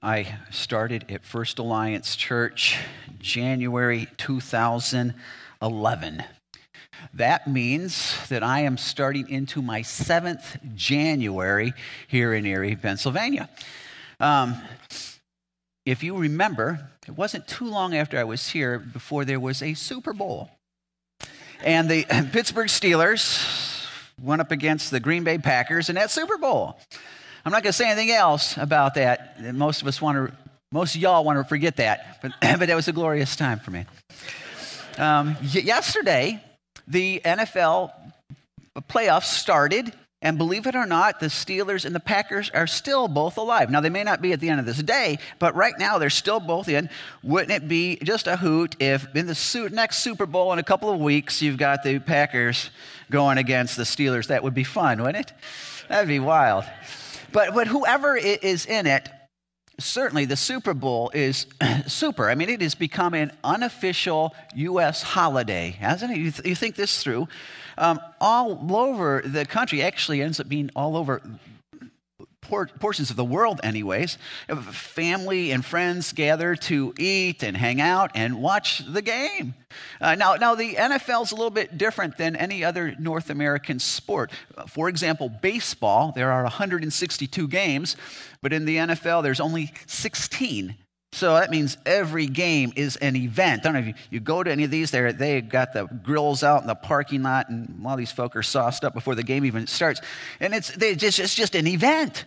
I started at First Alliance Church January 2011. That means that I am starting into my seventh January here in Erie, Pennsylvania. Um, if you remember, it wasn't too long after I was here before there was a Super Bowl. And the Pittsburgh Steelers went up against the Green Bay Packers in that Super Bowl. I'm not going to say anything else about that. Most of us want to, most of y'all want to forget that, but, but that was a glorious time for me. Um, y- yesterday, the NFL playoffs started, and believe it or not, the Steelers and the Packers are still both alive. Now, they may not be at the end of this day, but right now they're still both in. Wouldn't it be just a hoot if in the next Super Bowl in a couple of weeks you've got the Packers going against the Steelers? That would be fun, wouldn't it? That'd be wild. But, but whoever is in it, certainly the Super Bowl is super. I mean, it has become an unofficial U.S. holiday, hasn't it? You, th- you think this through. Um, all over the country, actually ends up being all over portions of the world, anyways, family and friends gather to eat and hang out and watch the game. Uh, now, now, the NFL is a little bit different than any other North American sport. For example, baseball, there are 162 games, but in the NFL, there's only 16. So that means every game is an event. I don't know if you, you go to any of these, there they got the grills out in the parking lot, and all these folk are sauced up before the game even starts. And it's, they just, it's just an event.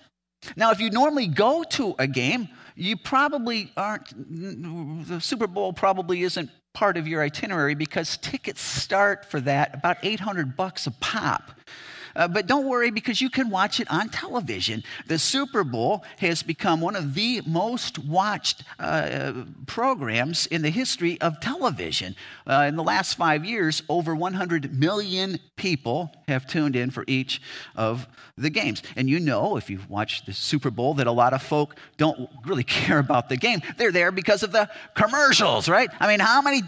Now, if you normally go to a game, you probably aren't, the Super Bowl probably isn't part of your itinerary because tickets start for that about 800 bucks a pop. Uh, but don't worry because you can watch it on television. The Super Bowl has become one of the most watched uh, programs in the history of television. Uh, in the last five years, over 100 million people have tuned in for each of the games. And you know, if you watch the Super Bowl, that a lot of folk don't really care about the game. They're there because of the commercials, right? I mean, how many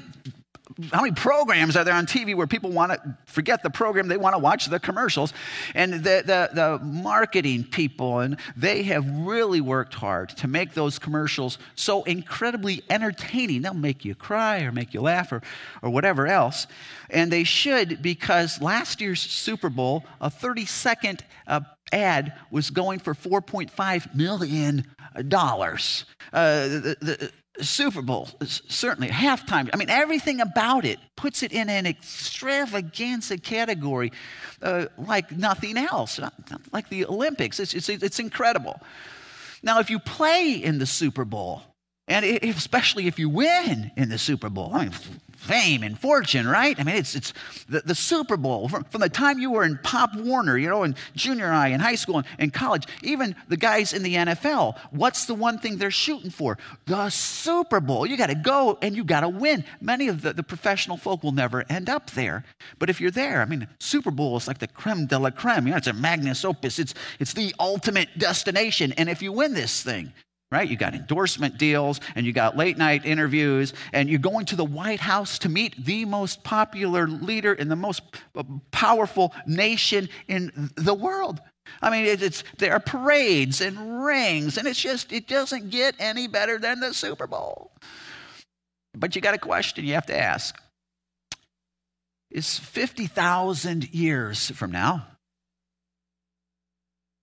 how many programs are there on TV where people want to forget the program, they want to watch the commercials? And the, the, the, marketing people, and they have really worked hard to make those commercials so incredibly entertaining. They'll make you cry or make you laugh or, or whatever else. And they should because last year's Super Bowl, a 30 second uh, ad was going for $4.5 million. Uh, the, the, Super Bowl, certainly, halftime. I mean, everything about it puts it in an extravaganza category uh, like nothing else, like the Olympics. It's, it's, it's incredible. Now, if you play in the Super Bowl, and especially if you win in the Super Bowl, I mean, fame and fortune, right? I mean, it's, it's the, the Super Bowl. From, from, the time you were in Pop Warner, you know, in junior high, in high school, and, and college, even the guys in the NFL, what's the one thing they're shooting for? The Super Bowl. You got to go and you got to win. Many of the, the professional folk will never end up there. But if you're there, I mean, Super Bowl is like the creme de la creme. You know, it's a magnus opus, it's, it's the ultimate destination. And if you win this thing, right? You got endorsement deals and you got late night interviews and you're going to the White House to meet the most popular leader in the most uh, powerful nation in the world. I mean, it's, there are parades and rings, and it's just, it doesn't get any better than the Super Bowl. But you got a question you have to ask Is 50,000 years from now,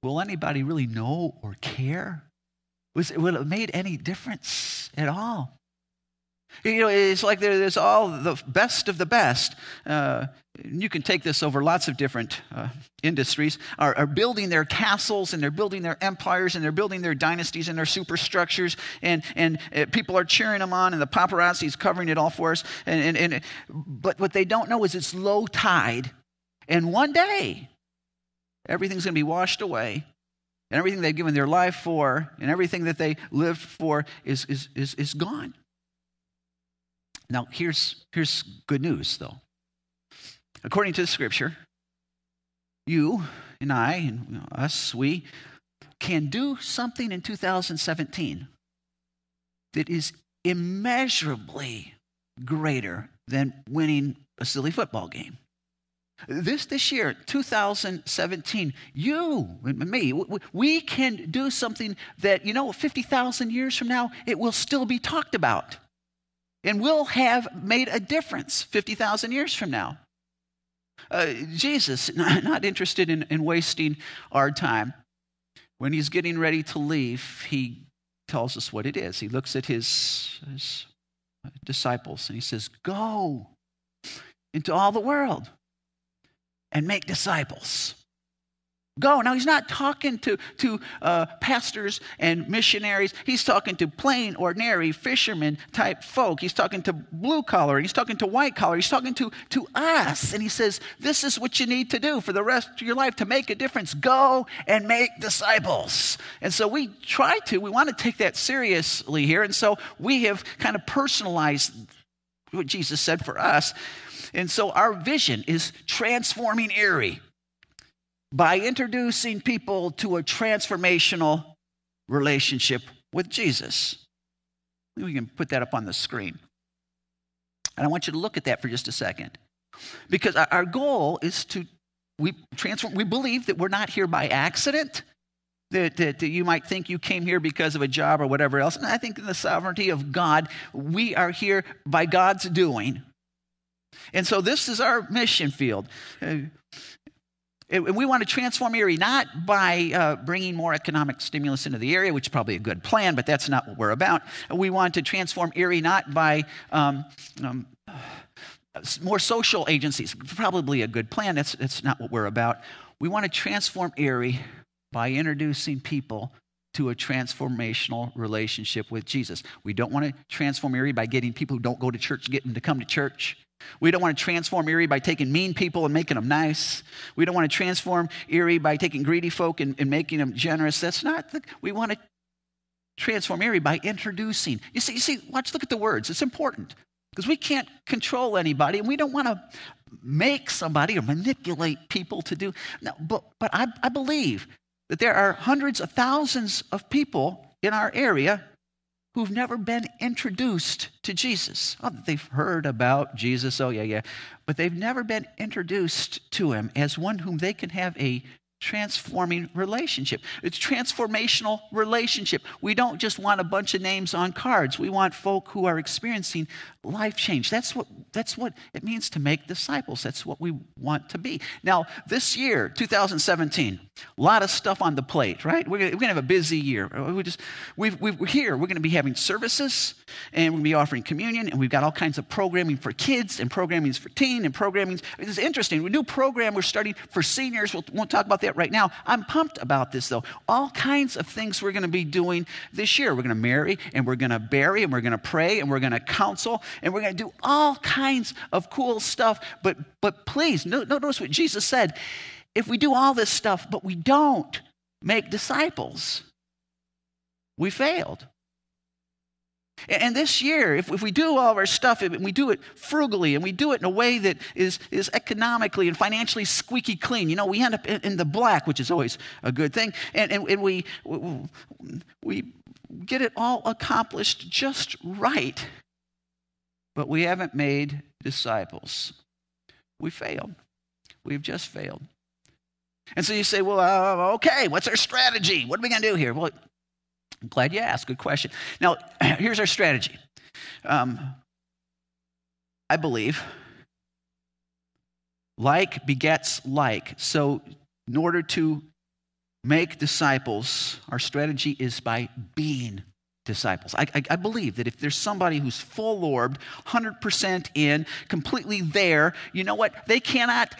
will anybody really know or care was, would it made any difference at all? You know, it's like there's all the best of the best. Uh, you can take this over lots of different uh, industries, are, are, building their castles and they're building their empires and they're building their dynasties and their superstructures. And, and uh, people are cheering them on and the paparazzi is covering it all for us. And, and, and, but what they don't know is it's low tide. And one day, everything's going to be washed away and everything they've given their life for and everything that they lived for is, is, is, is gone. Now, here's, here's good news, though. According to the scripture, you and I and us, we can do something in 2017 that is immeasurably greater than winning a silly football game. This, this year, 2017, you and me, we can do something that, you know, 50,000 years from now, it will still be talked about. And we'll have made a difference 50,000 years from now. Uh, Jesus, not, interested in, in wasting our time. When he's getting ready to leave, he tells us what it is. He looks at his, his disciples and he says, Go into all the world and make disciples. Go. Now, he's not talking to, to uh, pastors and missionaries. He's talking to plain, ordinary fishermen type folk. He's talking to blue collar. He's talking to white collar. He's talking to, to us. And he says, This is what you need to do for the rest of your life to make a difference. Go and make disciples. And so we try to, we want to take that seriously here. And so we have kind of personalized what Jesus said for us. And so our vision is transforming Erie by introducing people to a transformational relationship with Jesus. We can put that up on the screen. And I want you to look at that for just a second. Because our goal is to we transform we believe that we're not here by accident. That, that, you might think you came here because of a job or whatever else. And I think in the sovereignty of God, we are here by God's doing. And so this is our mission field. Uh, and we want to transform Erie not by uh, bringing more economic stimulus into the area, which is probably a good plan, but that's not what we're about. We want to transform Erie not by um, um, more social agencies, probably a good plan. That's, that's not what we're about. We want to transform Erie by introducing people to a transformational relationship with Jesus. We don't want to transform Erie by getting people who don't go to church, get them to come to church. We don't want to transform Erie by taking mean people and making them nice. We don't want to transform Erie by taking greedy folk and, and making them generous. That's not the, we want to transform Erie by introducing. You see, you see, watch, look at the words. It's important because we can't control anybody and we don't want to make somebody or manipulate people to do. No, but, but I, I believe that there are hundreds of thousands of people in our area who've never been introduced to Jesus. Oh, they've heard about Jesus, oh, yeah, yeah, but they've never been introduced to him as one whom they can have a transforming relationship. It's transformational relationship. We don't just want a bunch of names on cards. We want folk who are experiencing life change. That's what that's what it means to make disciples. That's what we want to be. Now, this year, 2017, a lot of stuff on the plate, right? We're going to have a busy year. We just we we're here. We're going to be having services, and we're going to be offering communion, and we've got all kinds of programming for kids, and programming for teen, and programming. It's interesting. A new program we're starting for seniors. We'll, won't talk about that right now. I'm pumped about this, though. All kinds of things we're going to be doing this year. We're going to marry, and we're going to bury, and we're going to pray, and we're going to counsel, and we're going to do all kinds of cool stuff. But, but please, notice what Jesus said. If we do all this stuff, but we don't make disciples, we failed. And this year, if, if we do all of our stuff and we do it frugally and we do it in a way that is, is economically and financially squeaky clean, you know, we end up in, in the black, which is always a good thing. And, and, and we, we get it all accomplished just right but we haven't made disciples. We failed. We've just failed. And so you say, well, uh, okay, what's our strategy? What are we going to do here? Well, I'm glad you asked. Good question. Now, here's our strategy. Um, I believe like begets like. So, in order to make disciples, our strategy is by being disciples. I, I, I, believe that if there's somebody who's full orbed, 100% in, completely there, you know what? They cannot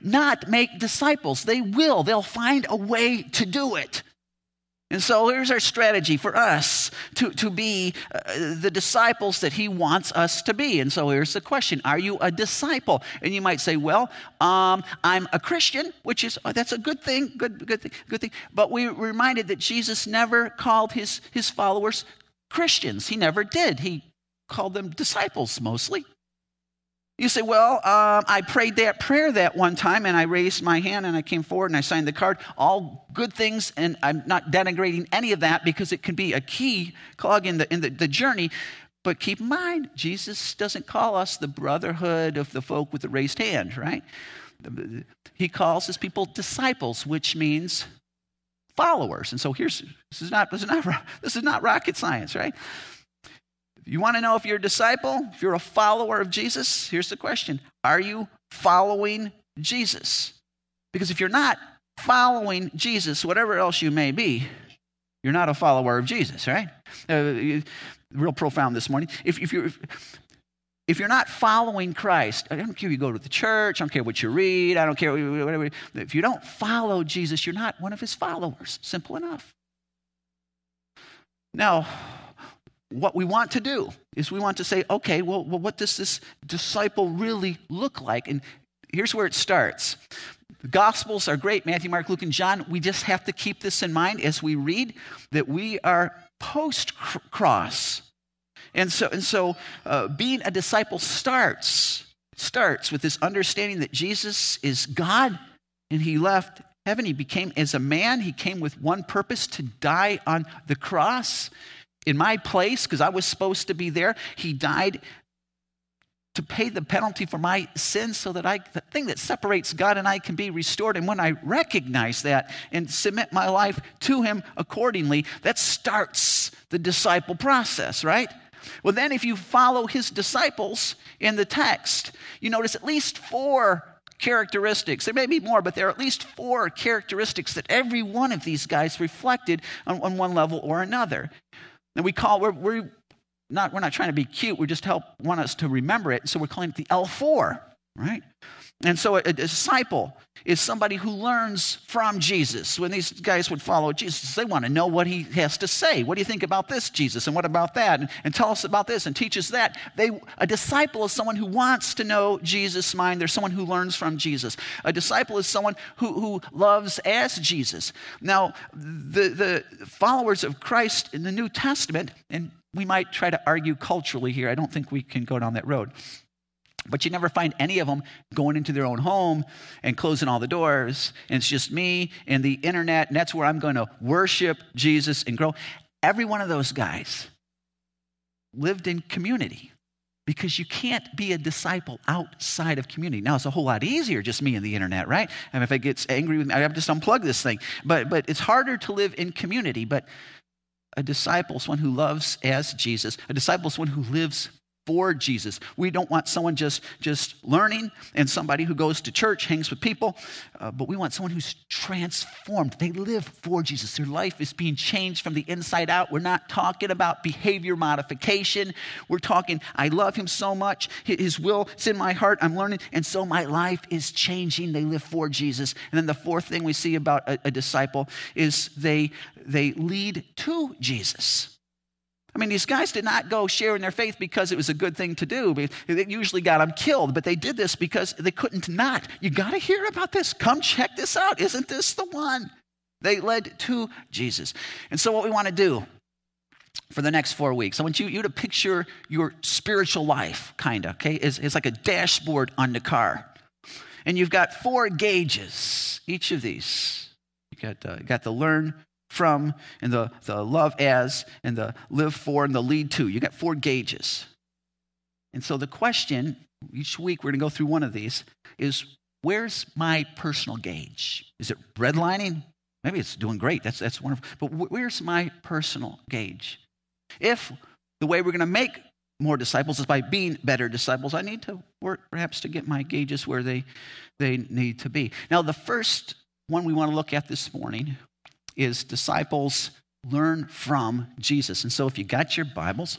not make disciples. They will. They'll find a way to do it. And so here's our strategy for us to, to be uh, the disciples that he wants us to be. And so here's the question Are you a disciple? And you might say, Well, um, I'm a Christian, which is, oh, that's a good thing, good, good thing, good thing. But we reminded that Jesus never called his, his followers Christians. He never did. He called them disciples mostly. You say, well, um, I prayed that prayer that one time and I raised my hand and I came forward and I signed the card. All good things, and I'm not denigrating any of that because it can be a key clog in the, in the, the journey. But keep in mind, Jesus doesn't call us the brotherhood of the folk with the raised hand, right? he calls his people disciples, which means followers. And so here's this is not this is not this is not rocket science, right? You want to know if you're a disciple, if you're a follower of Jesus? Here's the question Are you following Jesus? Because if you're not following Jesus, whatever else you may be, you're not a follower of Jesus, right? Uh, real profound this morning. If, if you're if you're not following Christ, I don't care if you go to the church, I don't care what you read, I don't care whatever. If you don't follow Jesus, you're not one of his followers. Simple enough. Now, what we want to do is we want to say, okay, well, well, what does this disciple really look like? And here's where it starts. The Gospels are great Matthew, Mark, Luke, and John. We just have to keep this in mind as we read that we are post cross. And so, and so uh, being a disciple starts starts with this understanding that Jesus is God and he left heaven. He became as a man, he came with one purpose to die on the cross in my place because I was supposed to be there. He died to pay the penalty for my sins so that I, the thing that separates God and I can be restored. And when I recognize that and submit my life to Him accordingly, that starts the disciple process, right? Well, then, if you follow his disciples in the text, you notice at least four characteristics. There may be more, but there are at least four characteristics that every one of these guys reflected on, on one level or another. And we call, we're, we're, not, we're not trying to be cute, we just help want us to remember it. So we're calling it the L4, right? And so a, a, disciple is somebody who learns from Jesus. When these guys would follow Jesus, they want to know what he has to say. What do you think about this, Jesus? And what about that? And, and tell us about this and teach us that. They, a disciple is someone who wants to know Jesus' mind. They're someone who learns from Jesus. A disciple is someone who, who loves as Jesus. Now, the, the followers of Christ in the New Testament, and we might try to argue culturally here, I don't think we can go down that road. But you never find any of them going into their own home and closing all the doors. And it's just me and the internet, and that's where I'm going to worship Jesus and grow. Every one of those guys lived in community because you can't be a disciple outside of community. Now, it's a whole lot easier, just me and the internet, right? And if it gets angry with me, I have to just unplug this thing. But, but it's harder to live in community. But a disciple is one who loves as Jesus, a disciple is one who lives for Jesus. We don't want someone just, just learning and somebody who goes to church, hangs with people, uh, but we want someone who's transformed. They live for Jesus. Their life is being changed from the inside out. We're not talking about behavior modification. We're talking, I love him so much. His will is in my heart. I'm learning. And so my life is changing. They live for Jesus. And then the fourth thing we see about a, a disciple is they, they lead to Jesus. I mean, these guys did not go sharing their faith because it was a good thing to do. It usually got them killed, but they did this because they couldn't not. You got to hear about this. Come check this out. Isn't this the one? They led to Jesus. And so, what we want to do for the next four weeks, I want you, you to picture your spiritual life, kind of, okay? It's, it's like a dashboard on the car. And you've got four gauges, each of these. You got, uh, you got the learn, from and the, the love as and the live for and the lead to. You got four gauges. And so the question, each week we're going to go through one of these, is where's my personal gauge? Is it redlining? Maybe it's doing great. That's, that's wonderful. But where's my personal gauge? If the way we're going to make more disciples is by being better disciples, I need to work perhaps to get my gauges where they, they need to be. Now, the first one we want to look at this morning is disciples learn from Jesus. And so if you got your Bibles,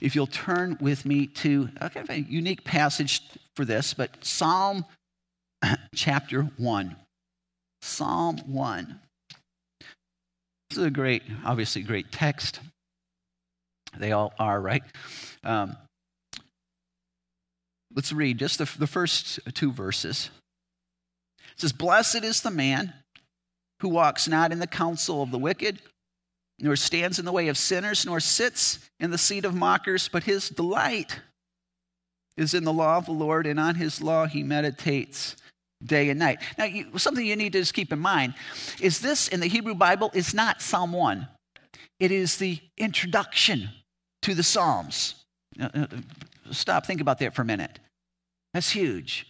if you'll turn with me to a kind of a unique passage for this, but Psalm chapter 1. Psalm 1. This is a great, obviously, great text. They all are, right? Um, let's read just the, the first two verses. It says, Blessed is the man who walks not in the counsel of the wicked, nor stands in the way of sinners, nor sits in the seat of mockers, but his delight is in the law of the Lord, and on his law he meditates day and night. Now, you, something you need to just keep in mind is this in the Hebrew Bible is not Psalm 1, it is the introduction to the Psalms. Uh, uh, stop, think about that for a minute. That's huge.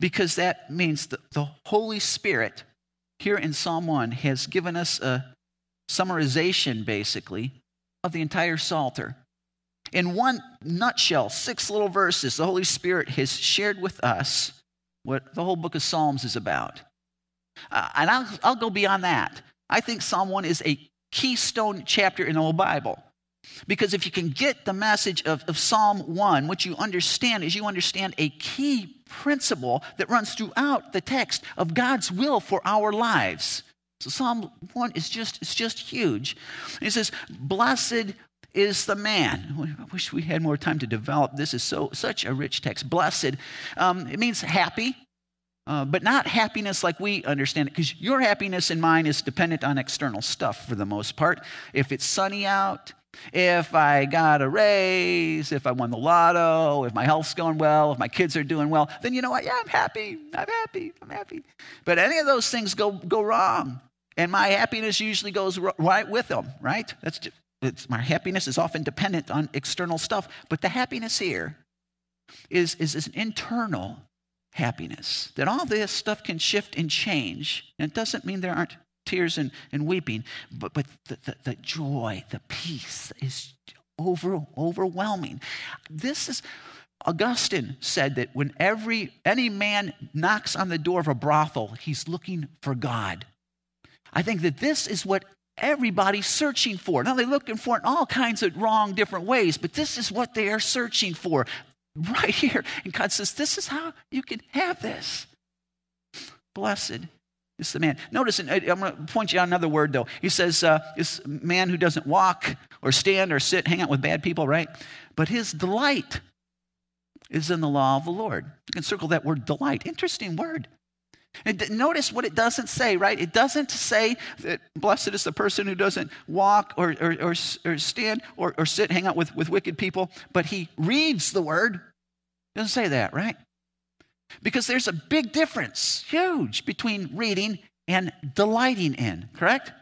because that means that the Holy Spirit here in Psalm 1 has given us a summarization, basically, of the entire Psalter. In one nutshell, six little verses, the Holy Spirit has shared with us what the whole book of Psalms is about. Uh, and I'll, I'll go beyond that. I think Psalm 1 is a keystone chapter in the whole Bible. Because if you can get the message of, of Psalm 1, what you understand is you understand a key principle that runs throughout the text of God's will for our lives. So Psalm 1 is just, it's just huge. It says, Blessed is the man. I wish we had more time to develop. This is so such a rich text. Blessed. Um, it means happy, uh, but not happiness like we understand it, because your happiness and mine is dependent on external stuff for the most part. If it's sunny out, if I got a raise, if I won the lotto, if my health's going well, if my kids are doing well, then you know what? Yeah, I'm happy. I'm happy. I'm happy. But any of those things go, go wrong. And my happiness usually goes right with them, right? That's just, it's, my happiness is often dependent on external stuff. But the happiness here is, is, is an internal happiness. That all this stuff can shift and change. And it doesn't mean there aren't tears and, and weeping, but, but the, the, the joy, the peace is over, overwhelming. This is, Augustine said that when every, any man knocks on the door of a brothel, he's looking for God. I think that this is what everybody's searching for. Now, they're looking for it in all kinds of wrong, different ways, but this is what they are searching for right here. And God says, This is how you can have this. Blessed is the man. Notice, I'm going to point you out another word, though. He says, uh, This man who doesn't walk or stand or sit, hang out with bad people, right? But his delight is in the law of the Lord. You can circle that word delight. Interesting word. And notice what it doesn't say, right? It doesn't say that blessed is the person who doesn't walk or, or, or, or stand or, or sit, hang out with, with wicked people, but he reads the word. It doesn't say that, right? Because there's a big difference, huge, between reading and delighting in, correct?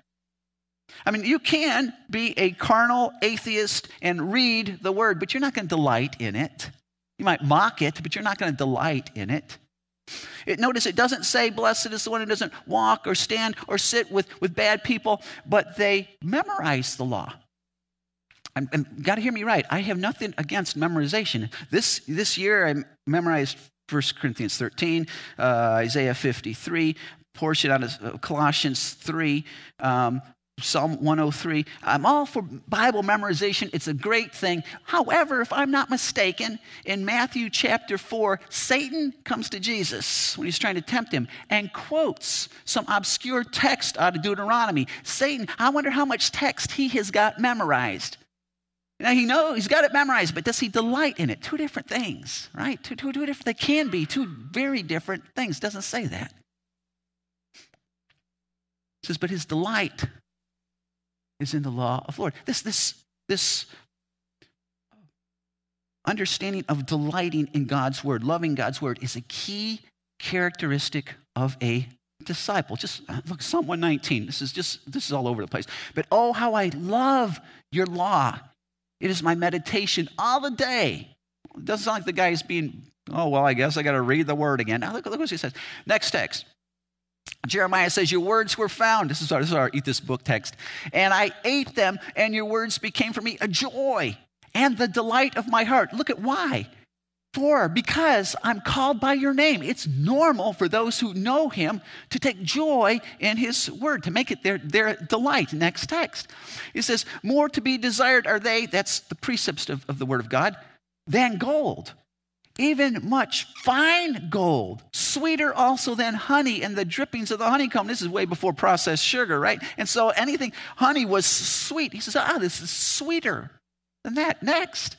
I mean, you can be a carnal atheist and read the word, but you're not going to delight in it. You might mock it, but you're not going to delight in it. It, notice it doesn't say, Blessed is the one who doesn't walk or stand or sit with, with bad people, but they memorize the law. And, got to hear me right. I have nothing against memorization. This, this year, I memorized 1 Corinthians 13, uh, Isaiah 53, portion out of Colossians 3, um, Psalm 103. I'm all for Bible memorization. It's a great thing. However, if I'm not mistaken, in Matthew chapter 4, Satan comes to Jesus when he's trying to tempt him and quotes some obscure text out of Deuteronomy. Satan, I wonder how much text he has got memorized. Now he knows he's got it memorized, but does he delight in it? Two different things, right? Two, two, two different, they can be two very different things. Doesn't say that. It says, but his delight is in the law of Lord. This, this, this understanding of delighting in God's word, loving God's word, is a key characteristic of a disciple. Just uh, look, Psalm 119. This is just, this is all over the place. But oh, how I love your law. It is my meditation all the day. It doesn't sound like the guy is being, oh, well, I guess I got to read the word again. Now, look, look what he says. Next text. Jeremiah says, Your words were found. This is, our, this is our Eat This Book text. And I ate them, and your words became for me a joy and the delight of my heart. Look at why. For, because I'm called by your name. It's normal for those who know him to take joy in his word, to make it their, their delight. Next text. It says, More to be desired are they, that's the precepts of, of the word of God, than gold even much fine gold, sweeter also than honey and the drippings of the honeycomb. This is way before processed sugar, right? And so anything, honey was sweet. He says, ah, this is sweeter than that. Next.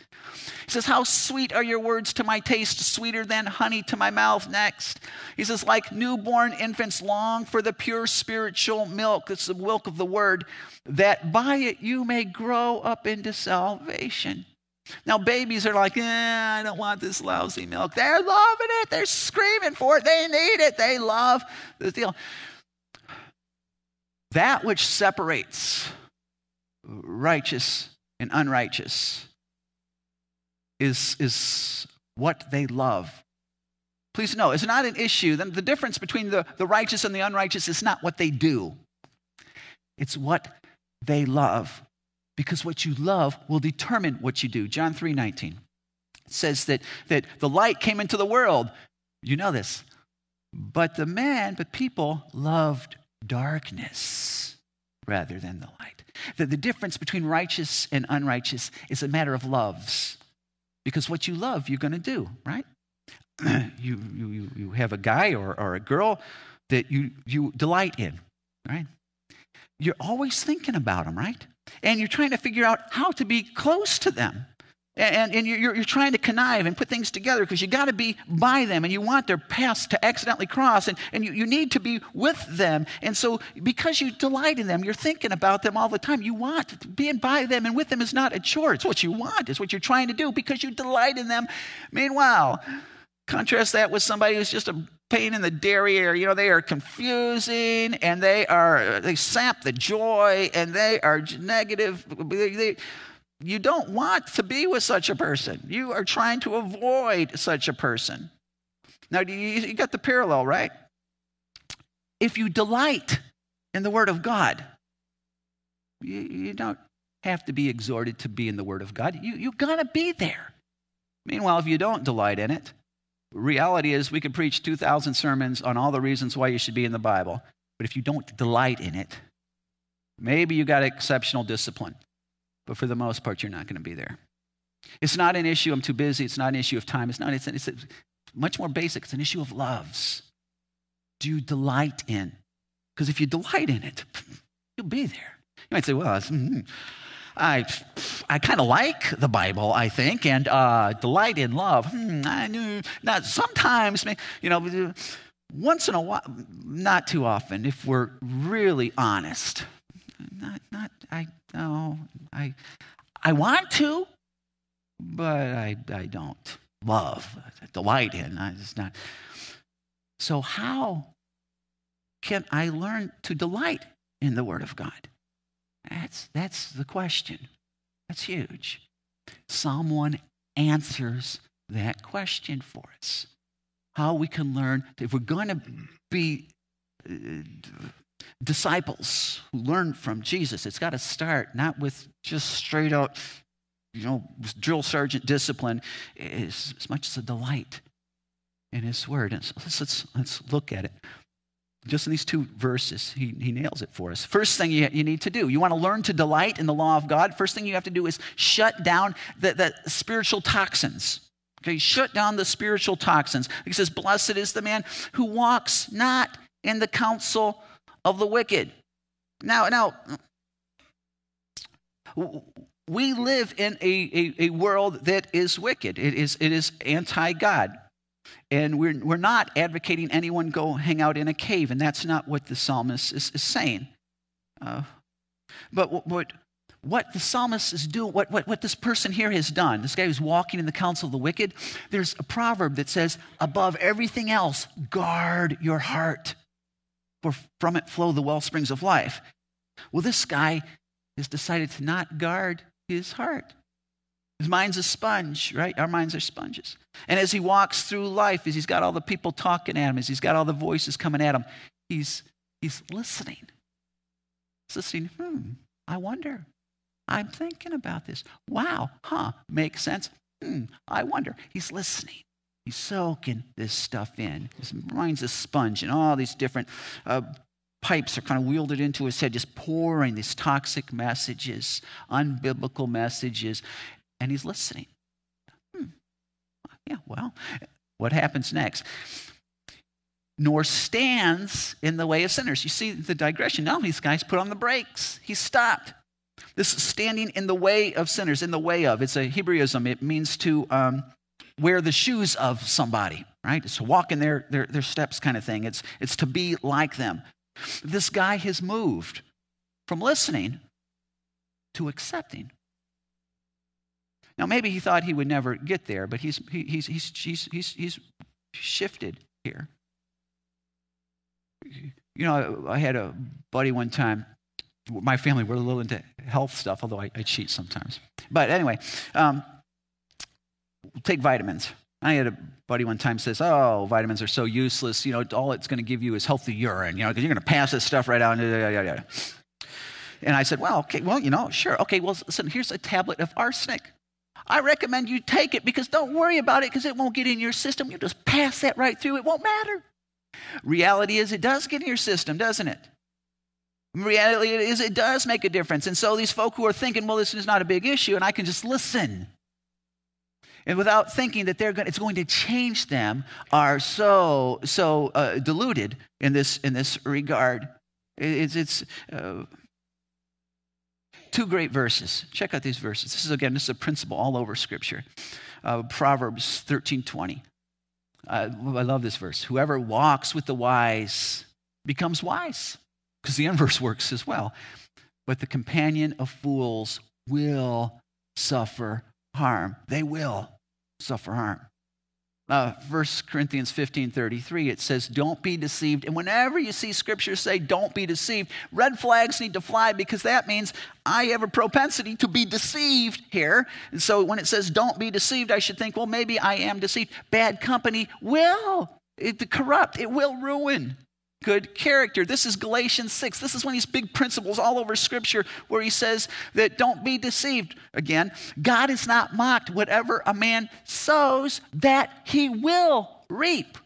He says, How sweet are your words to my taste, sweeter than honey to my mouth. Next. He says, Like newborn infants long for the pure spiritual milk, it's the milk of the word, that by it you may grow up into salvation. Now, babies are like, eh, I don't want this lousy milk. They're loving it. They're screaming for it. They need it. They love the deal. That which separates righteous and unrighteous is, is what they love Please know, it's not an issue. The, difference between the, the righteous and the unrighteous is not what they do, it's what they love. Because what you love will determine what you do. John 3 19 says that, that the light came into the world. You know this. But the man, but people loved darkness rather than the light. That the difference between righteous and unrighteous is a matter of loves. Because what you love, you're going to do, right? you, you, you have a guy or, or a girl that you, you delight in, right? You're always thinking about them, right? And you're trying to figure out how to be close to them. And, and you're, you're trying to connive and put things together because you got to be by them and you want their paths to accidentally cross and, and you, you need to be with them. And so, because you delight in them, you're thinking about them all the time. You want being by them and with them is not a chore. It's what you want, it's what you're trying to do because you delight in them. Meanwhile, contrast that with somebody who's just a pain in the derriere. You know, they are confusing and they are, they sap the joy and they are negative. They, they, you don't want to be with such a person. You are trying to avoid such a person. Now, you, got the parallel, right? If you delight in the Word of God, you, you don't have to be exhorted to be in the Word of God. You, you got to be there. Meanwhile, if you don't delight in it, reality is we could preach 2,000 sermons on all the reasons why you should be in the Bible. But if you don't delight in it, maybe you got exceptional discipline but for the most part, you're not going to be there. It's not an issue, I'm too busy. It's not an issue of time. It's not, it's, it's much more basic. It's an issue of loves. Do you delight in? Because if you delight in it, you'll be there. You might say, well, mm, I, I kind of like the Bible, I think, and uh, delight in love. Hmm, I knew, not sometimes, you know, once in a while, not too often, if we're really honest. Not, not, I, no, I, I want to, but I, I don't love, delight in. I just not. So, how can I learn to delight in the Word of God? That's, that's the question. That's huge. 1 answers that question for us. How we can learn, if we're going to be uh, disciples who learn from Jesus. It's got to start not with just straight out, you know, drill sergeant discipline, as, as much as a delight in His Word. And so let's, let's, let's look at it. Just in these two verses, he, he nails it for us. First thing you, you need to do, you want to learn to delight in the law of God. First thing you have to do is shut down the, the spiritual toxins. Okay, shut down the spiritual toxins. He says, Blessed is the man who walks not in the counsel of the wicked. Now, now, we live in a, a, a world that is wicked. It is, it is anti God. And we're, we're not advocating anyone go hang out in a cave, and that's not what the psalmist is, is saying. Uh, but what, what the psalmist is doing, what, what, what this person here has done, this guy who's walking in the counsel of the wicked, there's a proverb that says, above everything else, guard your heart for from it flow the well springs of life. Well, this guy has decided to not guard his heart. His mind's a sponge, right? Our minds are sponges. And as he walks through life, as he's got all the people talking at him, as he's got all the voices coming at him, he's, he's listening. He's listening, hmm, I wonder. I'm thinking about this. Wow, huh, makes sense. Hmm, I wonder. He's listening. He's soaking this stuff in. His mind's a sponge, and all these different uh, pipes are kind of wielded into his head, just pouring these toxic messages, unbiblical messages, and he's listening. Hmm. Yeah, well, what happens next? Nor stands in the way of sinners. You see the digression. Now these guys put on the brakes. He stopped. This standing in the way of sinners, in the way of. It's a Hebraism. It means to um, wear the shoes of somebody, right? It's to walk in their, their, their steps kind of thing. It's, it's to be like them. This guy has moved from listening to accepting. Now, maybe he thought he would never get there, but he's, he, he's, he's, he's, he's, he's shifted here. You know, I had a buddy one time. My family, we're a little into health stuff, although I, I cheat sometimes. But anyway, um, take vitamins, I had a buddy one time says, "Oh, vitamins are so useless. You know, all it's going to give you is healthy urine. You know, because you're going to pass this stuff right out." And I said, "Well, okay, well, you know, sure, okay. Well, listen, here's a tablet of arsenic. I recommend you take it because don't worry about it because it won't get in your system. You just pass that right through. It won't matter. Reality is, it does get in your system, doesn't it? Reality is, it does make a difference. And so these folk who are thinking, well, this is not a big issue, and I can just listen, and without thinking that they're going, it's going to change them, are so so uh, deluded in this in this regard. It's it's. Uh, two great verses. Check out these verses. This is again, this is a principle all over Scripture. Uh, Proverbs thirteen twenty. I love this verse. Whoever walks with the wise becomes wise, because the inverse works as well. But the companion of fools will suffer harm. They will suffer harm. Uh, 1 Corinthians 15 33, it says, Don't be deceived. And whenever you see scripture say, Don't be deceived, red flags need to fly because that means I have a propensity to be deceived here. And so when it says, Don't be deceived, I should think, Well, maybe I am deceived. Bad company will it, corrupt, it will ruin good character. This is Galatians 6. This is one of these big principles all over Scripture where he says that don't be deceived. Again, God is not mocked. Whatever a man sows, that he will reap.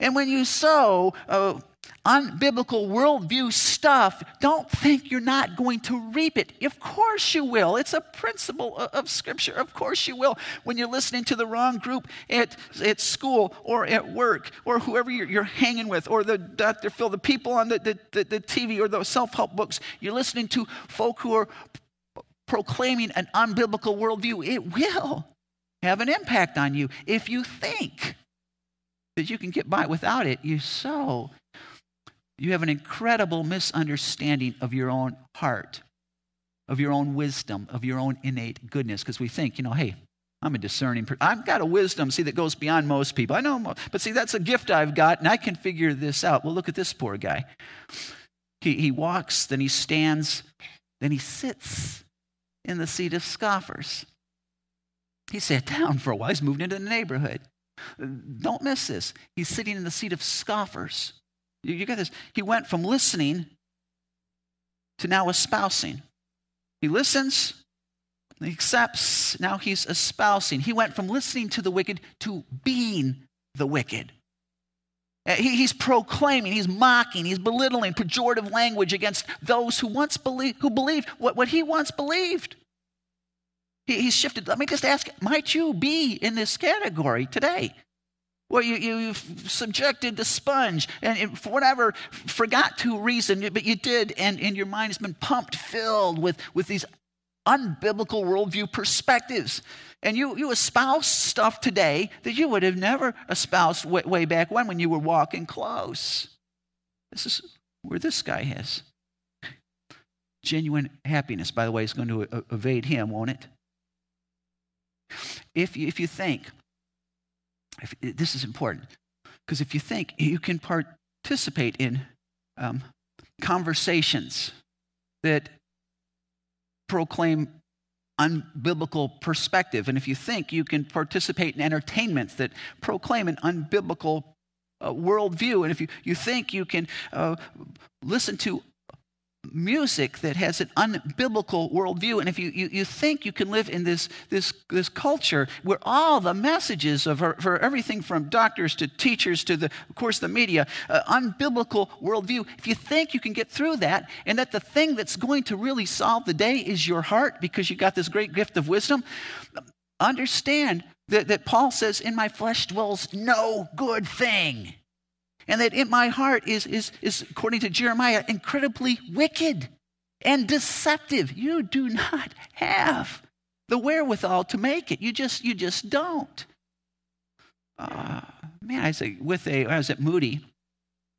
And when you sow, uh, unbiblical worldview stuff, don't think you're not going to reap it. Of course you will. It's a principle of Scripture. Of course you will. When you're listening to the wrong group at, at school or at work or whoever you're, you're hanging with or the Dr. Phil, the people on the, the, the, the TV or the self help books, you're listening to folk who are proclaiming an unbiblical worldview, it will have an impact on you. If you think that you can get by without it, you sow you have an incredible misunderstanding of your own heart, of your own wisdom, of your own innate goodness. Because we think, you know, hey, I'm a discerning person. I've got a wisdom, see, that goes beyond most people. I know, but see, that's a gift I've got, and I can figure this out. Well, look at this poor guy. He, he walks, then he stands, then he sits in the seat of scoffers. He sat down for a while. He's moved into the neighborhood. Don't miss this. He's sitting in the seat of scoffers. You, you get this? He went from listening to now espousing. He listens, he accepts, now he's espousing. He went from listening to the wicked to being the wicked. Uh, he, he's proclaiming, he's mocking, he's belittling pejorative language against those who once believed, who believed what, what he once believed. He, he's shifted. Let me just ask, might you be in this category today? Well, you, you, have subjected the sponge and for whatever, forgot to reason, but you did, and, and your mind has been pumped, filled with, with these unbiblical worldview perspectives. And you, you espouse stuff today that you would have never espoused way, way back when, when you were walking close. This is where this guy is. Genuine happiness, by the way, is going to evade him, won't it? If you, if you think if, this is important because if you think you can participate in um, conversations that proclaim unbiblical perspective, and if you think you can participate in entertainments that proclaim an unbiblical uh, worldview, and if you, you think you can uh, listen to music that has an unbiblical worldview. And if you, you, you, think you can live in this, this, this culture where all the messages of for everything from doctors to teachers to the, of course, the media, uh, unbiblical worldview, if you think you can get through that and that the thing that's going to really solve the day is your heart because you got this great gift of wisdom, understand that, that Paul says, In my flesh dwells no good thing. And that in my heart is, is, is, according to Jeremiah, incredibly wicked and deceptive. You do not have the wherewithal to make it. You just, you just don't. Uh, man, I say, with a, I was at Moody,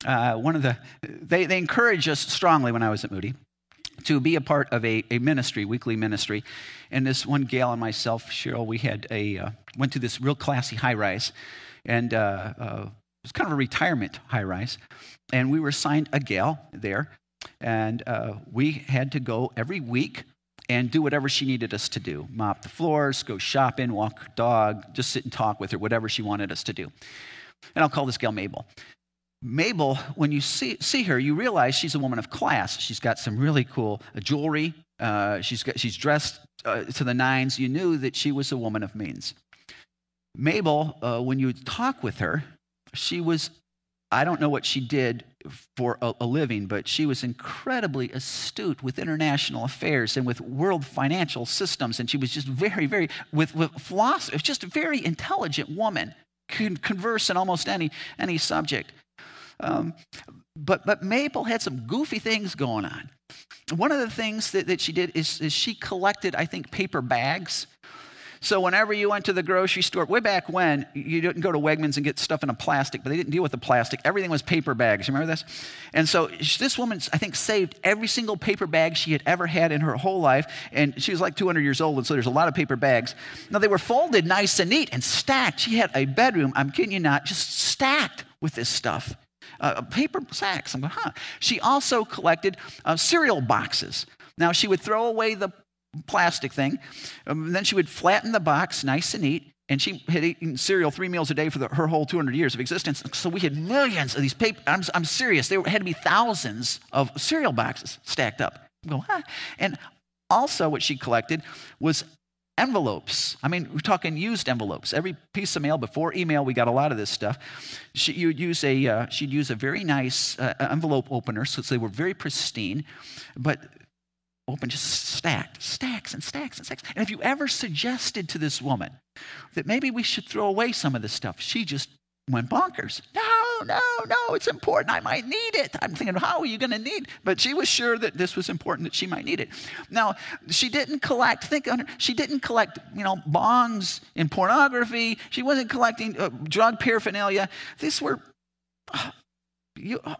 uh, one of the, they, they encouraged us strongly when I was at Moody to be a part of a, a ministry, weekly ministry. And this one gal and myself, Cheryl, we had a, uh, went to this real classy high rise. And uh, uh was kind of a retirement high rise. And we were assigned a gal there. And uh, we had to go every week and do whatever she needed us to do mop the floors, go shopping, walk dog, just sit and talk with her, whatever she wanted us to do. And I'll call this gal Mabel. Mabel, when you see, see her, you realize she's a woman of class. She's got some really cool uh, jewelry. Uh, she's, got, she's dressed uh, to the nines. You knew that she was a woman of means. Mabel, uh, when you talk with her, she was, I don't know what she did for a, a, living, but she was incredibly astute with international affairs and with world financial systems. And she was just very, very, with, with philosophy, just a very intelligent woman, could converse in almost any, any subject. Um, but, but Mabel had some goofy things going on. One of the things that, that she did is, is she collected, I think, paper bags. So whenever you went to the grocery store, way back when, you didn't go to Wegmans and get stuff in a plastic, but they didn't deal with the plastic. Everything was paper bags. You remember this? And so this woman, I think, saved every single paper bag she had ever had in her whole life. And she was like 200 years old, and so there's a lot of paper bags. Now they were folded nice and neat and stacked. She had a bedroom, I'm kidding you not, just stacked with this stuff uh, paper sacks. I'm going, huh. She also collected uh, cereal boxes. Now, she would throw away the plastic thing, um, then she would flatten the box nice and neat. And she had eaten cereal three meals a day for the, her whole 200 years of existence. So we had millions of these paper. I'm, I'm serious. There had to be thousands of cereal boxes stacked up. Go, huh? And also, what she collected was envelopes. I mean, we're talking used envelopes. Every piece of mail before email, we got a lot of this stuff. She, you'd use a, uh, she'd use a very nice uh, envelope opener, so they were very pristine, but open just stacked, stacks and stacks and stacks. And if you ever suggested to this woman that maybe we should throw away some of this stuff, she just went bonkers. No, no, no, it's important. I might need it. I'm thinking, how are you going to need? But she was sure that this was important, that she might need it. Now, she didn't collect, think on her, she didn't collect, you know, bongs in pornography. She wasn't collecting uh, drug paraphernalia. These were uh,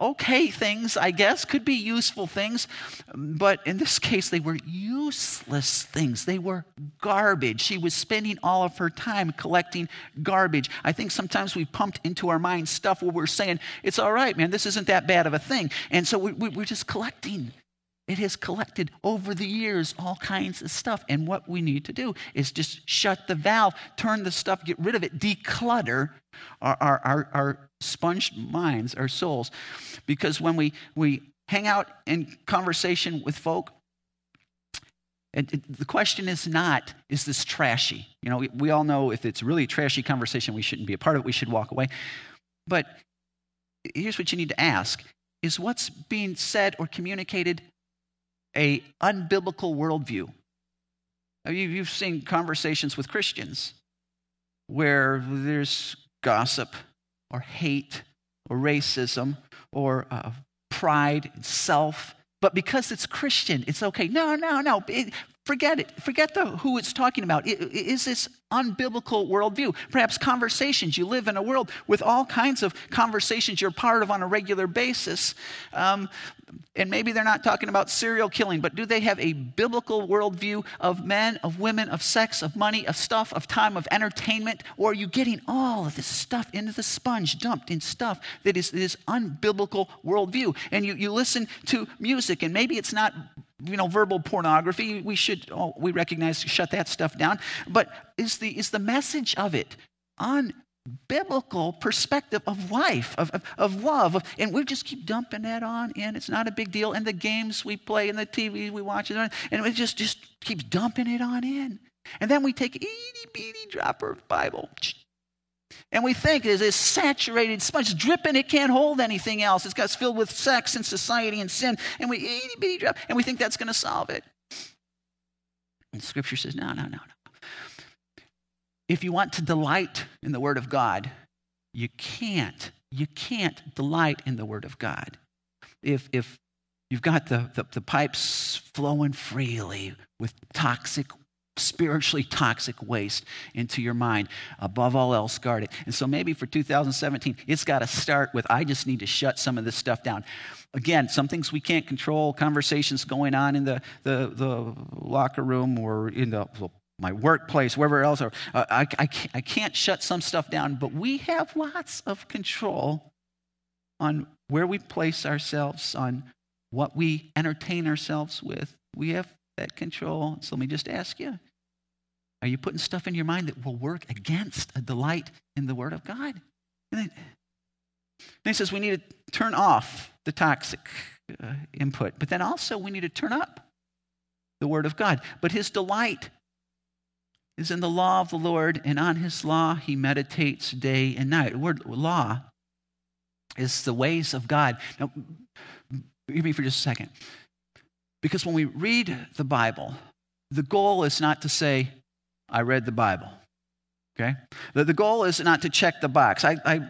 okay things, I guess, could be useful things, but in this case, they were useless things. They were garbage. She was spending all of her time collecting garbage. I think sometimes we pumped into our minds stuff where we're saying, it's all right, man, this isn't that bad of a thing. And so we, we, we're just collecting. It has collected over the years all kinds of stuff. And what we need to do is just shut the valve, turn the stuff, get rid of it, declutter our, our, our, our sponged minds, our souls. Because when we, we hang out in conversation with folk, it, the question is not, is this trashy? You know, we, we all know if it's really trashy conversation, we shouldn't be a part of it, we should walk away. But here's what you need to ask is what's being said or communicated a unbiblical worldview. You've seen conversations with Christians where there's gossip or hate or racism or uh, pride and self. But because it's Christian, it's okay. No, no, no. It, forget it. Forget the, who it's talking about. It, is this unbiblical worldview? Perhaps conversations. You live in a world with all kinds of conversations you're part of on a regular basis. Um, and maybe they're not talking about serial killing, but do they have a biblical worldview of men, of women, of sex, of money, of stuff, of time, of entertainment? Or are you getting all of this stuff into the sponge, dumped in stuff that is this unbiblical worldview? And you, you listen to music, and maybe it's not you know verbal pornography we should oh, we recognize shut that stuff down but is the is the message of it on biblical perspective of life, of, of, of love. Of, and we just keep dumping that on in. It's not a big deal. And the games we play and the TV we watch, and we just, just keeps dumping it on in. And then we take itty bitty dropper of Bible. And we think it's this saturated sponge, dripping, it can't hold anything else. It's got filled with sex and society and sin. And we itty bitty drop, and we think that's going to solve it. And scripture says, no, no, no, no if you want to delight in the Word of God, you can't. You can't delight in the Word of God. If, if you've got the, the, the pipes flowing freely with toxic, spiritually toxic waste into your mind, above all else, guard it. And so maybe for 2017, it's got to start with I just need to shut some of this stuff down again, some things we can't control, conversations going on in the, the, the locker room or in the my workplace, wherever else. Or, uh, I, I, I can't shut some stuff down, but we have lots of control on where we place ourselves, on what we entertain ourselves with. We have that control. So let me just ask you are you putting stuff in your mind that will work against a delight in the Word of God? And then, then he says we need to turn off the toxic uh, input, but then also we need to turn up the Word of God. But his delight is in the law of the Lord, and on his law he meditates day and night. The word law is the ways of God. Now, hear me for just a second. Because when we read the Bible, the goal is not to say, I read the Bible. Okay? The, the goal is not to check the box. I, I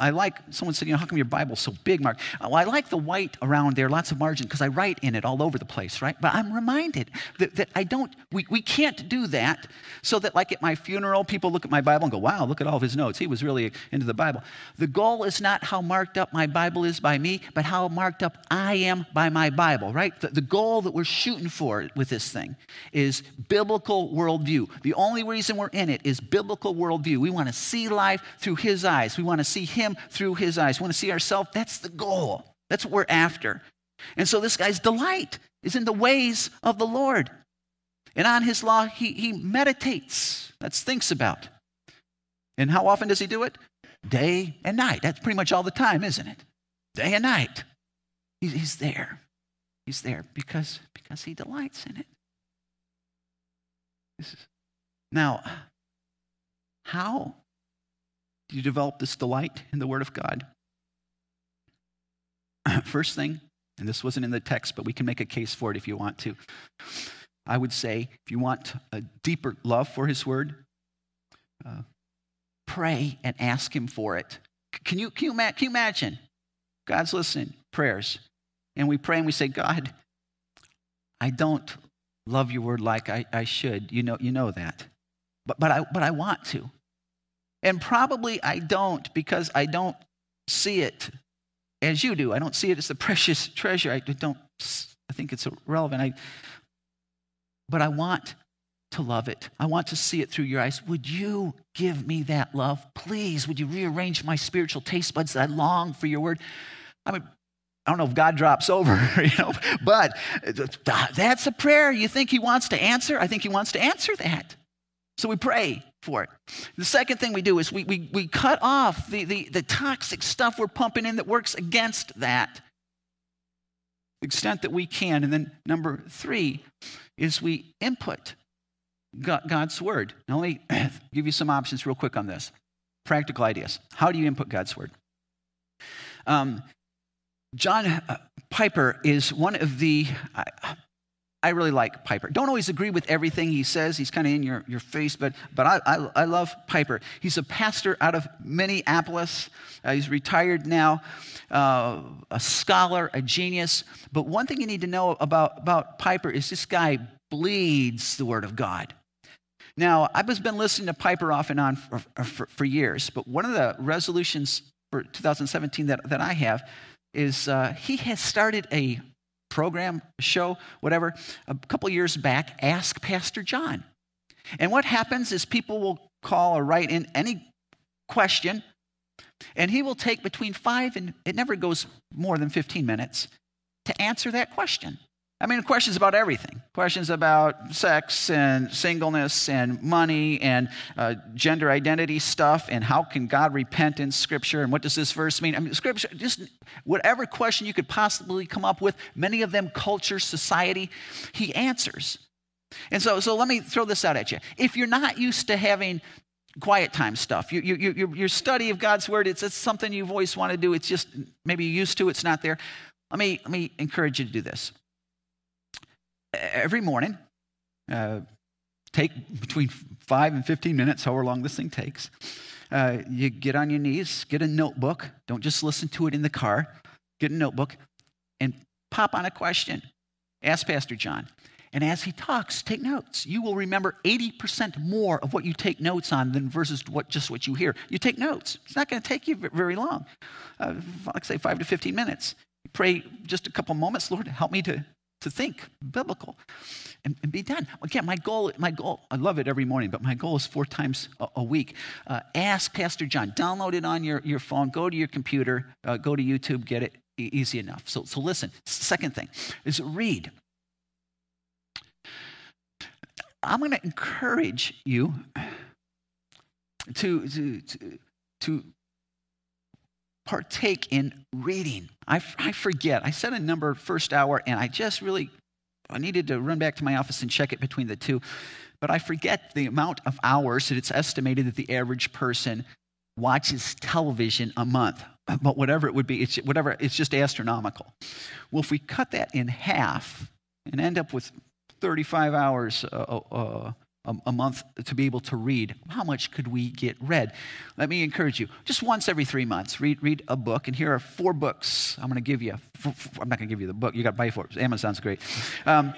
I like, someone said, you know, how come your Bible's so big, Mark? Well, I like the white around there, lots of margin, because I write in it all over the place, right? But I'm reminded that, that I don't, we, we can't do that so that, like at my funeral, people look at my Bible and go, wow, look at all of his notes. He was really into the Bible. The goal is not how marked up my Bible is by me, but how marked up I am by my Bible, right? The, the goal that we're shooting for with this thing is biblical worldview. The only reason we're in it is biblical worldview. We want to see life through his eyes, we want to see him him through his eyes. We want to see ourselves. That's the goal. That's what we're after. And so this guy's delight is in the ways of the Lord. And on his law, he, he meditates. That's thinks about. And how often does he do it? Day and night. That's pretty much all the time, isn't it? Day and night. He's, he's there. He's there because, because he delights in it. Is, now, how you develop this delight in the Word of God? First thing, and this wasn't in the text, but we can make a case for it if you want to. I would say, if you want a deeper love for His Word, uh, pray and ask Him for it. Can you, can, you, can you imagine? God's listening, prayers. And we pray and we say, God, I don't love your word like I, I should. You know, you know that. But, but, I, but I want to. And probably I don't because I don't see it as you do. I don't see it as the precious treasure. I don't I think it's irrelevant. I, but I want to love it. I want to see it through your eyes. Would you give me that love? Please, would you rearrange my spiritual taste buds that I long for your word? I mean, I don't know if God drops over, you know, but that's a prayer you think he wants to answer. I think he wants to answer that. So we pray for it. The second thing we do is we, we, we cut off the, the, the toxic stuff we're pumping in that works against that extent that we can. And then number three is we input God's word. Now, let me give you some options real quick on this. Practical ideas. How do you input God's word? Um, John uh, Piper is one of the, really like Piper. Don't always agree with everything he says. He's kind of in your, your face, but, but I, I, I love Piper. He's a pastor out of Minneapolis. Uh, he's retired now, uh, a scholar, a genius. But one thing you need to know about, about Piper is this guy bleeds the Word of God. Now, I've been listening to Piper off and on for, for, for years, but one of the resolutions for 2017 that, that I have is uh, he has started a program, show, whatever, a couple years back, Ask Pastor John. And what happens is people will call or write in any question, and he will take between five and it never goes more than 15 minutes to answer that question. I mean, questions about everything questions about sex and singleness and money and uh, gender identity stuff and how can God repent in Scripture and what does this verse mean? I mean, Scripture, just whatever question you could possibly come up with, many of them culture, society, he answers. And so, so let me throw this out at you. If you're not used to having quiet time stuff. You, you, you, your study of God's word, it's, it's something you've always wanted to do. It's just maybe you're used to, it's not there. Let me, let me encourage you to do this every morning, uh, take between five and 15 minutes, however long this thing takes. Uh, you get on your knees, get a notebook. Don't just listen to it in the car. Get a notebook and pop on a question. Ask Pastor John. And as he talks, take notes. You will remember 80% more of what you take notes on than versus what, just what you hear. You take notes. It's not going to take you very long. Uh, like say five to 15 minutes. pray just a couple moments. Lord, help me to to think biblical and, and, be done. Again, my goal, my goal, I love it every morning, but my goal is four times a, a week. Uh, ask Pastor John, download it on your, your phone, go to your computer, uh, go to YouTube, get it easy enough. So, so listen, second thing is read. I'm going to encourage you to, to, to, to partake in reading. I, I forget. I said a number first hour, and I just really I needed to run back to my office and check it between the two. But I forget the amount of hours that it's estimated that the average person watches television a month. But whatever it would be, it's, whatever, it's just astronomical. Well, if we cut that in half and end up with 35 hours uh, uh, uh a, month to be able to read. How much could we get read? Let me encourage you. Just once every three months, read, read a book. And here are four books I'm going to give you. I'm not going to give you the book. You got to buy four. Amazon's great. Um,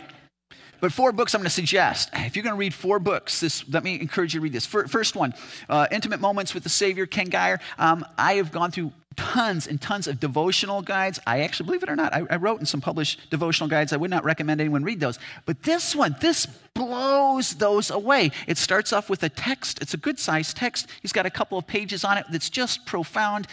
but four books I'm going to suggest. If you're going to read four books, this, let me encourage you to read this. First one, uh, Intimate Moments with the Savior, Ken Gire. Um, I have gone through tons and tons of devotional guides. I actually, believe it or not, I, I, wrote in some published devotional guides. I would not recommend anyone read those. But this one, this blows those away. It starts off with a text. It's a good sized text. He's got a couple of pages on it that's just profound.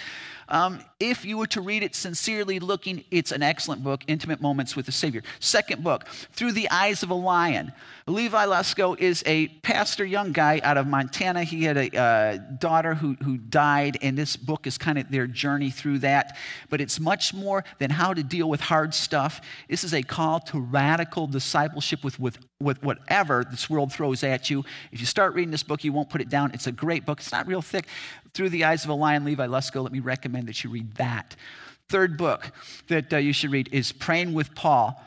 Um, if you were to read it sincerely looking, it's an excellent book, Intimate Moments with the Savior. Second book, Through the Eyes of a Lion. Levi Lusko is a pastor, young guy out of Montana. He had a uh, daughter who, who died, and this book is kind of their journey through that. But it's much more than how to deal with hard stuff. This is a call to radical discipleship with, with, with whatever this world throws at you. If you start reading this book, you won't put it down. It's a great book. It's not real thick. Through the Eyes of a Lion, Levi Lusko, let me recommend that you read that. Third book that uh, you should read is Praying with Paul.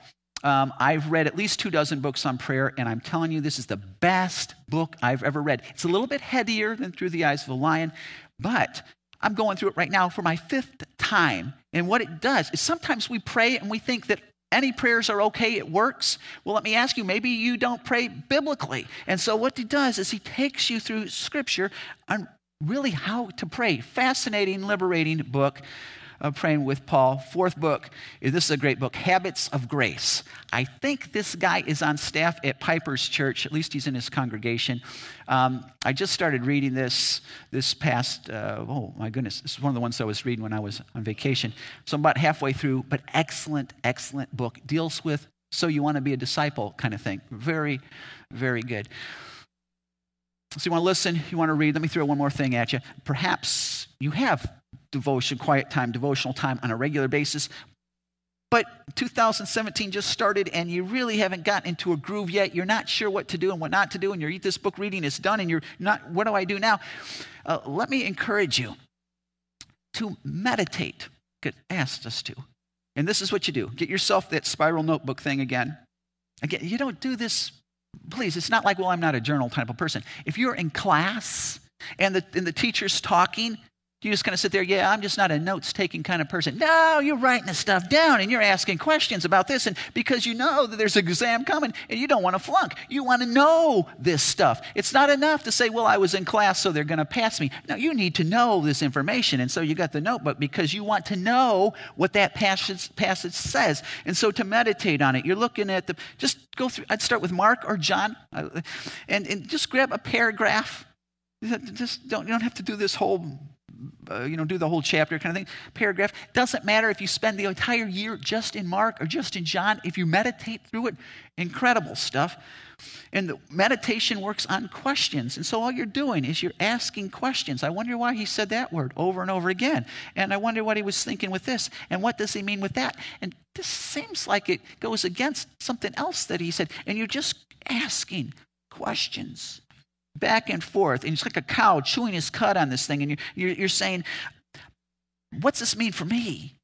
Um, I've read at least two dozen books on prayer, and I'm telling you, this is the best book I've ever read. It's a little bit headier than Through the Eyes of a Lion, but I'm going through it right now for my fifth time. And what it does is sometimes we pray and we think that any prayers are okay, it works. Well, let me ask you, maybe you don't pray biblically. And so, what he does is he takes you through scripture on really how to pray. Fascinating, liberating book. of praying with Paul. Fourth book, this is a great book, Habits of Grace. I think this guy is on staff at Piper's Church, at least he's in his congregation. Um, I just started reading this this past, uh, oh my goodness, this is one of the ones I was reading when I was on vacation. So I'm about halfway through, but excellent, excellent book. Deals with so you want to be a disciple kind of thing. Very, very good. So you want to listen, you want to read. Let me throw one more thing at you. Perhaps you have devotion, quiet time, devotional time on a regular basis, but 2017 just started and you really haven't gotten into a groove yet. You're not sure what to do and what not to do, and your this book reading is done, and you're not, what do I do now? Uh, let me encourage you to meditate. God asked us to. And this is what you do get yourself that spiral notebook thing again. Again, you don't do this please, it's not like, well, I'm not a journal type of person. If you're in class and the, and the teacher's talking you just kind of sit there, yeah, I'm just not a notes taking kind of person. No, you're writing the stuff down and you're asking questions about this. And because you know that there's an exam coming and you don't want to flunk, you want to know this stuff. It's not enough to say, well, I was in class, so they're going to pass me. No, you need to know this information. And so you got the notebook because you want to know what that passage, passage says. And so to meditate on it, you're looking at the, just go through, I'd start with Mark or John uh, and, and just grab a paragraph. Just don't, you don't have to do this whole uh, you know, do the whole chapter kind of thing, paragraph. Doesn't matter if you spend the entire year just in Mark or just in John, if you meditate through it, incredible stuff. And the meditation works on questions. And so all you're doing is you're asking questions. I wonder why he said that word over and over again. And I wonder what he was thinking with this. And what does he mean with that? And this seems like it goes against something else that he said. And you're just asking questions back and forth. And it's like a cow chewing his cud on this thing. And you're, you're, you're saying, What's this mean for me?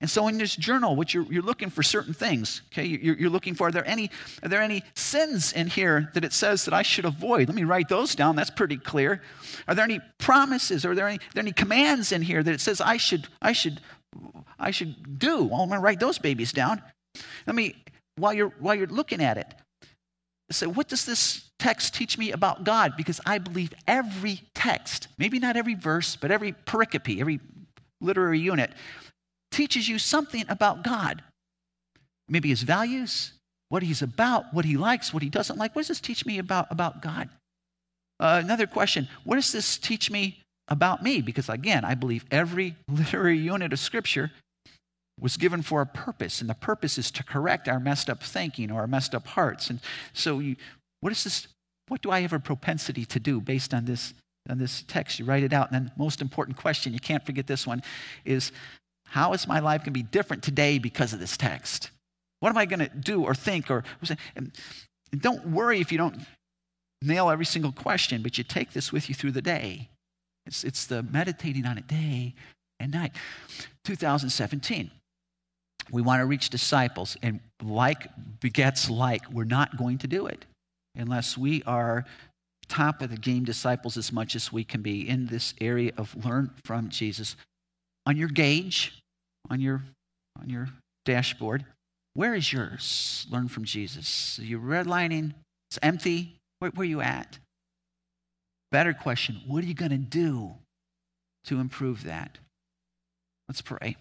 And so in this journal, what you're, you're looking for certain things, okay? You're, you're, looking for, are there, any, are there any sins in here that it says that I should avoid? Let me write those down. That's pretty clear. Are there any promises? Are there any, are there any commands in here that it says I should, I should, I should do? Well, I'm going to write those babies down. Let me, while you're, while you're looking at it, say, what does this text teach me about God? Because I believe every text, maybe not every verse, but every pericope, every literary unit, teaches you something about God. Maybe his values, what he's about, what he likes, what he doesn't like. What does this teach me about, about God? Uh, another question What does this teach me about me? Because again, I believe every literary unit of Scripture was given for a purpose, and the purpose is to correct our messed up thinking or our messed up hearts. And so, you, What is this? What do I have a propensity to do based on this, on this text? You write it out. And then, most important question, you can't forget this one, is how is my life going to be different today because of this text? What am I going to do or think or and don't worry if you don't nail every single question, but you take this with you through the day. It's, it's the meditating on it day and night. 2017. We want to reach disciples, and like begets like. We're not going to do it unless we are top of the game disciples as much as we can be in this area of learn from Jesus. On your gauge, on your, on your dashboard, where is yours? Learn from Jesus. Are you redlining? It's empty. Where, where are you at? Better question what are you going to do to improve that? Let's pray.